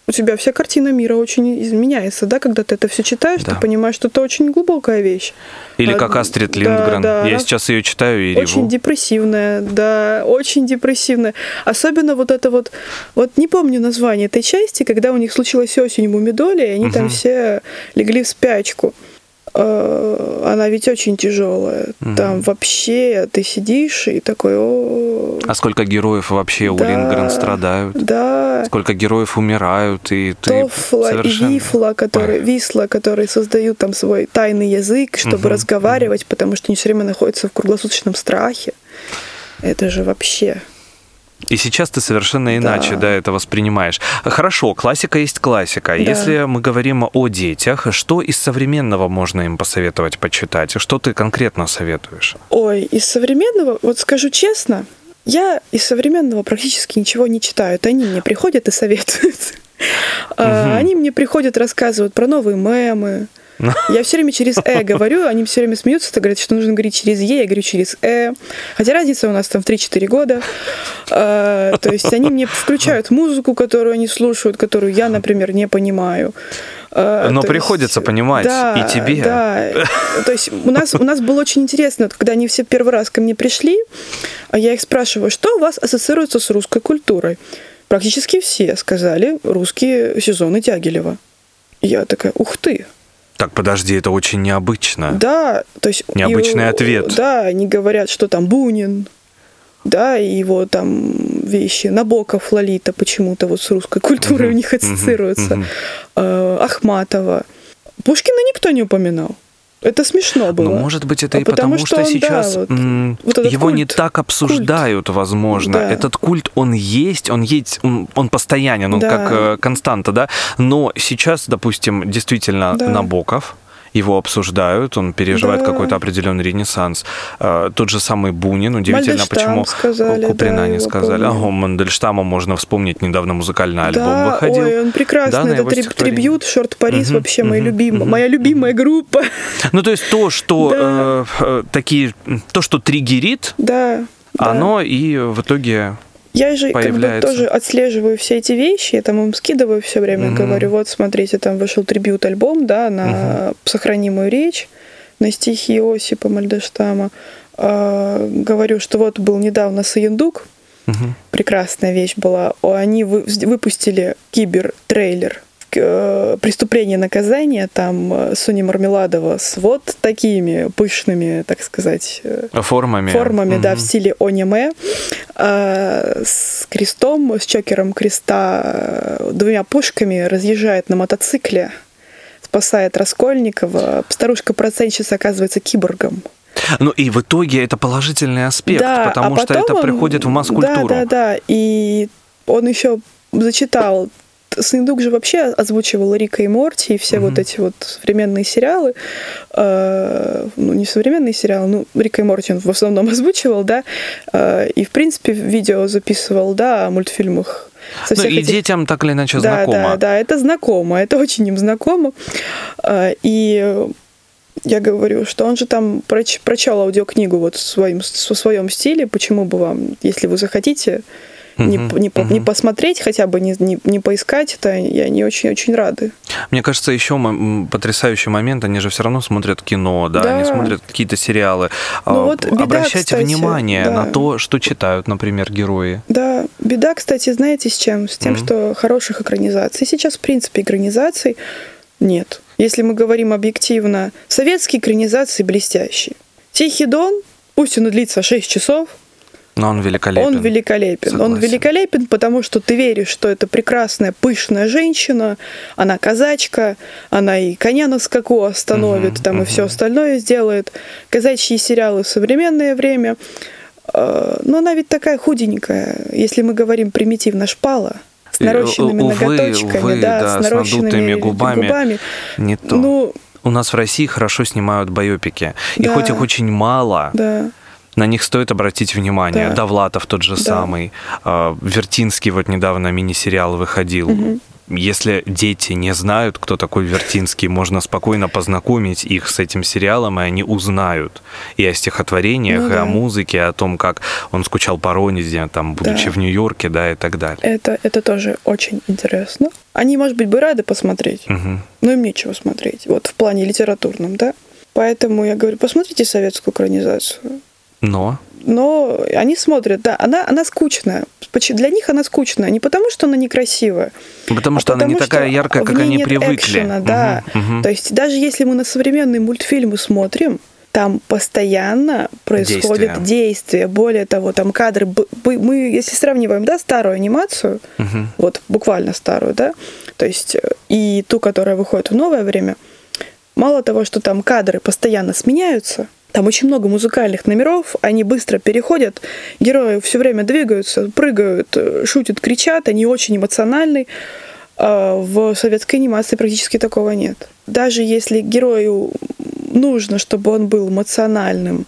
у тебя вся картина мира очень изменяется, да, когда ты это все читаешь, да. ты понимаешь, что это очень глубокая вещь. Или а, как Астрид Линдгрен. Да, да, Я сейчас ее читаю и Очень реву. депрессивная, да, очень депрессивная. Особенно вот это вот, вот не помню название этой части, когда у них случилась осень в Мумидоле, и они угу. там все легли в спячку. Э, она ведь очень тяжелая. Угу. Там вообще ты сидишь и такой... О... А сколько героев вообще да, у Лингрен страдают? Да. Сколько героев умирают, и ты Тофла совершенно... и Вифла, которые, Висла, которые создают там свой тайный язык, чтобы угу. разговаривать, потому что они все время находятся в круглосуточном страхе. Это же вообще... И сейчас ты совершенно иначе да. Да, это воспринимаешь. Хорошо, классика есть классика. Да. Если мы говорим о детях, что из современного можно им посоветовать почитать? Что ты конкретно советуешь? Ой, из современного, вот скажу честно, я из современного практически ничего не читаю. Это они мне приходят и советуют. Угу. Они мне приходят, рассказывают про новые мемы, я все время через «э» говорю, они все время смеются, то говорят, что нужно говорить через «е», я говорю через «э». Хотя разница у нас там в 3-4 года. А, то есть они мне включают музыку, которую они слушают, которую я, например, не понимаю. А, Но то приходится есть, понимать да, и тебе. Да. То есть у нас, у нас было очень интересно, когда они все первый раз ко мне пришли, а я их спрашиваю, что у вас ассоциируется с русской культурой? Практически все сказали русские сезоны Дягилева. Я такая, ух ты, так, подожди, это очень необычно. Да, то есть... Необычный и, ответ. Да, они говорят, что там Бунин. да, и его там вещи. Набоков Лолита почему-то вот с русской культурой у них ассоциируется. Ахматова. Пушкина никто не упоминал. Это смешно было. Ну, может быть, это а и потому, что, что он, сейчас да, вот, вот его культ, не так обсуждают, культ. возможно. Да. Этот культ, он есть, он есть, он, он постоянен, он да. как э, константа, да. Но сейчас, допустим, действительно да. Набоков, его обсуждают, он переживает да. какой-то определенный ренессанс. А, тот же самый Бунин, удивительно, почему сказали, Куприна да, не сказали. Ага, Мандельштама можно вспомнить, недавно музыкальный альбом да, выходил. Ой, он прекрасный, да, это три, трибют, Шорт Парис угу, вообще угу, моя любимая, угу. моя любимая группа. Ну, то есть то, что да. э, э такие, то, что триггерит, да, оно да. и в итоге я же как бы тоже отслеживаю все эти вещи, я там им скидываю все время, угу. говорю, вот смотрите, там вышел трибют альбом, да, на угу. сохранимую речь, на стихи Осипа Мальдештама. А, говорю, что вот был недавно Саендук, угу. прекрасная вещь была. Они выпустили кибер-трейлер преступление наказания, там э, Соня Мармеладова с вот такими пышными, так сказать, э, формами, формами угу. да, в стиле аниме, с крестом, с чокером креста, двумя пушками разъезжает на мотоцикле, спасает Раскольникова. Старушка-процентщица оказывается киборгом. Ну и в итоге это положительный аспект, да, потому а что это он, приходит в масс-культуру. Да, да, да. И он еще зачитал Сындук же вообще озвучивал Рика и Морти и все вот эти вот современные сериалы. Э, ну, не современные сериалы, ну, Рика и Морти он в основном *laughs* озвучивал, да. Э, и, в принципе, видео записывал, да, о мультфильмах. Со ну и этих... детям так или иначе да, знакомо. Да, да, это знакомо, это очень им знакомо. Э, и я говорю, что он же там проч- прочел аудиокнигу вот в своем, в своем стиле, почему бы вам, если вы захотите, не, не, по, не посмотреть, хотя бы не, не, не поискать, это и они очень-очень рады. Мне кажется, еще потрясающий момент, они же все равно смотрят кино, да, да. они смотрят какие-то сериалы. Ну, а, вот беда, Обращайте кстати, внимание да. на то, что читают, например, герои. Да, беда, кстати, знаете, с чем? С тем, mm-hmm. что хороших экранизаций сейчас, в принципе, экранизаций нет. Если мы говорим объективно, советские экранизации блестящие. Тихий Дон, пусть он длится 6 часов, но он великолепен. Он великолепен. Согласен. Он великолепен, потому что ты веришь, что это прекрасная, пышная женщина, она казачка, она и коня на скаку остановит, угу, там угу. и все остальное сделает. Казачьи сериалы в современное время. Э, но она ведь такая худенькая, если мы говорим примитивно шпала с нарощенными увы, ноготочками, увы, да, да, с нарощенными с губами. губами. Не то. Ну, у нас в России хорошо снимают байопики. И да, хоть их очень мало, да на них стоит обратить внимание. Да. Довлатов тот же да. самый. А, Вертинский вот недавно мини-сериал выходил. Угу. Если дети не знают, кто такой Вертинский, можно спокойно познакомить их с этим сериалом, и они узнают и о стихотворениях, ну, да. и о музыке, о том, как он скучал по Ронизе, там, будучи да. в Нью-Йорке, да, и так далее. Это, это тоже очень интересно. Они, может быть, бы рады посмотреть, угу. но им нечего смотреть, вот в плане литературном, да. Поэтому я говорю, посмотрите советскую экранизацию. Но? Но они смотрят, да, она, она скучная. Для них она скучная. Не потому, что она некрасивая. Потому а что потому, она не такая яркая, как они нет привыкли. Экшена, да. Угу, угу. То есть даже если мы на современные мультфильмы смотрим, там постоянно происходит действие. действие. Более того, там кадры. Мы, если сравниваем, да, старую анимацию, угу. вот буквально старую, да, то есть э, и ту, которая выходит в новое время, мало того, что там кадры постоянно сменяются, там очень много музыкальных номеров, они быстро переходят, герои все время двигаются, прыгают, э, шутят, кричат, они очень эмоциональны. А в советской анимации практически такого нет. Даже если герою нужно, чтобы он был эмоциональным,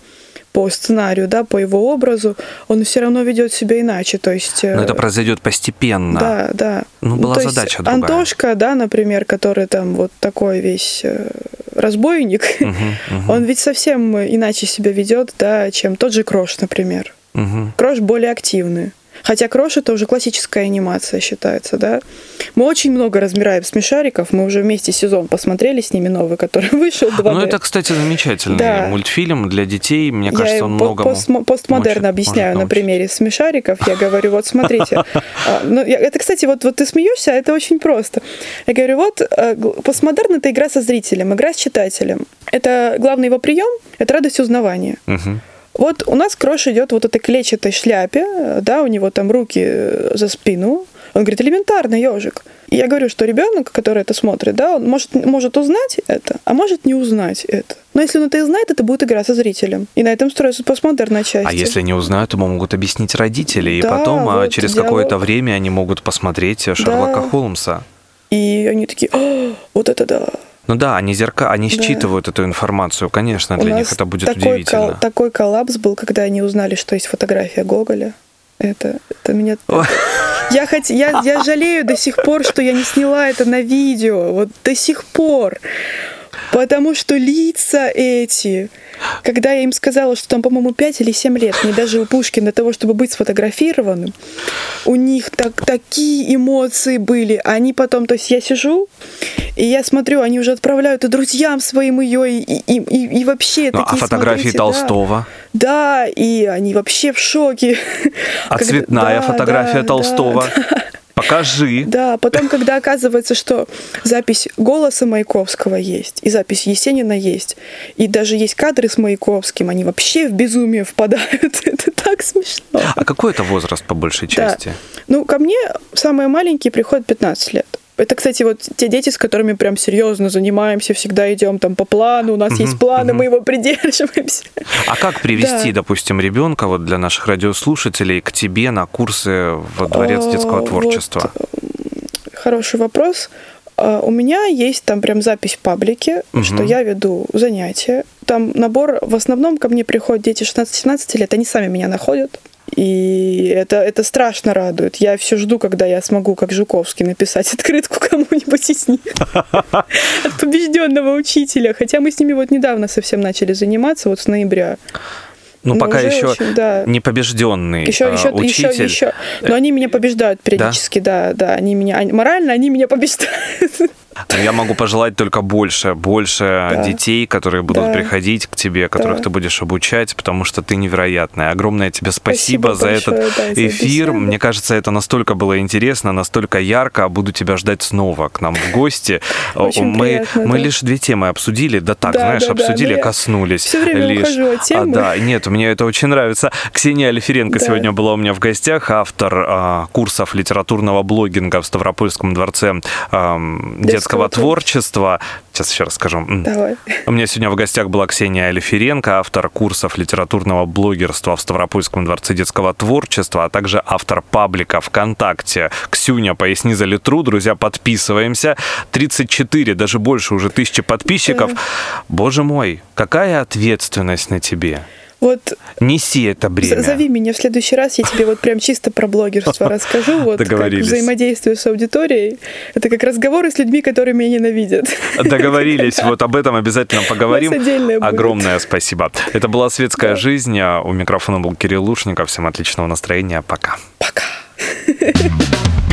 по сценарию, да, по его образу, он все равно ведет себя иначе. То есть, Но это произойдет постепенно. Да, да. Ну, была то задача есть, другая. Антошка, да, например, который там вот такой весь э, разбойник, угу, угу. он ведь совсем иначе себя ведет, да, чем тот же Крош, например. Угу. Крош более активный. Хотя Крош это уже классическая анимация считается, да. Мы очень много разбираем смешариков. Мы уже вместе сезон посмотрели с ними новый, который *laughs* вышел. 2D. Ну, это, кстати, замечательный да. мультфильм для детей. Мне я кажется, он много пост, постмодерно объясняю на примере смешариков. Я говорю, вот смотрите. *laughs* А, ну, это, кстати, вот, вот ты смеешься, а это очень просто. Я говорю, вот э, постмодерн это игра со зрителем, игра с читателем. Это главный его прием, это радость узнавания. Вот у нас Крош идет вот этой клетчатой шляпе, да, у него там руки за спину. Он говорит, элементарно, ежик. И я говорю, что ребенок, который это смотрит, да, он может, может узнать это, а может не узнать это. Но если он это и знает, это будет игра со зрителем. И на этом строится постмодерная часть. А если не узнают, то могут объяснить родители. И да, потом а, вот через диалог. какое-то время они могут посмотреть Шерлока да. Холмса. И они такие, вот это да. Ну да, они зерка, они да. считывают эту информацию, конечно, для них это будет такой удивительно. Кол- такой коллапс был, когда они узнали, что есть фотография Гоголя. Это, это меня... *laughs* Я, хоть, я, я жалею до сих пор, что я не сняла это на видео. Вот до сих пор. Потому что лица эти, когда я им сказала, что там, по-моему, 5 или 7 лет, мне даже у Пушкина того, чтобы быть сфотографированным, у них так, такие эмоции были. Они потом, то есть я сижу, и я смотрю, они уже отправляют и друзьям своим ее, и, и, и, и вообще ну, такие, А фотографии Толстого? Да, да, и они вообще в шоке. А цветная да, фотография да, Толстого? Да, Покажи. Да, потом, когда оказывается, что запись голоса Маяковского есть, и запись Есенина есть, и даже есть кадры с Маяковским, они вообще в безумие впадают. *laughs* Это так смешно. А какой это возраст по большей части? Да. Ну, ко мне самые маленькие приходят 15 лет. Это, кстати, вот те дети, с которыми прям серьезно занимаемся, всегда идем там по плану, у нас uh-huh, есть планы, uh-huh. мы его придерживаемся. А как привести, да. допустим, ребенка вот для наших радиослушателей к тебе на курсы в Дворец а, детского творчества? Вот, хороший вопрос. А, у меня есть там прям запись в паблике, угу. что я веду занятия. Там набор, в основном ко мне приходят дети 16-17 лет, они сами меня находят. И это, это страшно радует. Я все жду, когда я смогу, как Жуковский, написать *laughs* открытку кому-нибудь из них. *laughs* От побежденного учителя. Хотя мы с ними вот недавно совсем начали заниматься, вот с ноября. Ну, Но пока еще очень, да. не побежденный еще, еще, учитель. Еще, еще. Но они меня побеждают периодически, да, да. да они меня морально они меня побеждают. *laughs* Я могу пожелать только больше, больше да. детей, которые будут да. приходить к тебе, которых да. ты будешь обучать, потому что ты невероятная. Огромное тебе спасибо, спасибо за большое, этот да, эфир. За Мне кажется, это настолько было интересно, настолько ярко. Буду тебя ждать снова к нам в гости. *laughs* Очень мы приятно, мы да. лишь две темы обсудили, да так, да, знаешь, да, обсудили, да, коснулись. Все время лишь. ухожу от темы. А, да, нет, мне это очень нравится. Ксения Алиференко да. сегодня была у меня в гостях, автор а, курсов литературного блогинга в Ставропольском дворце а, детского творчества творчества. Сейчас еще расскажу. Давай. У меня сегодня в гостях была Ксения Алиференко, автор курсов литературного блогерства в Ставропольском дворце детского творчества, а также автор паблика ВКонтакте. Ксюня, поясни за литру. Друзья, подписываемся. 34, даже больше уже тысячи подписчиков. Да. Боже мой, какая ответственность на тебе. Вот Неси это бремя. Зови меня в следующий раз, я тебе вот прям чисто про блогерство *laughs* расскажу. Вот как взаимодействие с аудиторией. Это как разговоры с людьми, которые меня ненавидят. *laughs* Договорились. Вот об этом обязательно поговорим. Огромное спасибо. Это была «Светская жизнь». У микрофона был Кирилл Лушников. Всем отличного настроения. Пока. Пока. *laughs*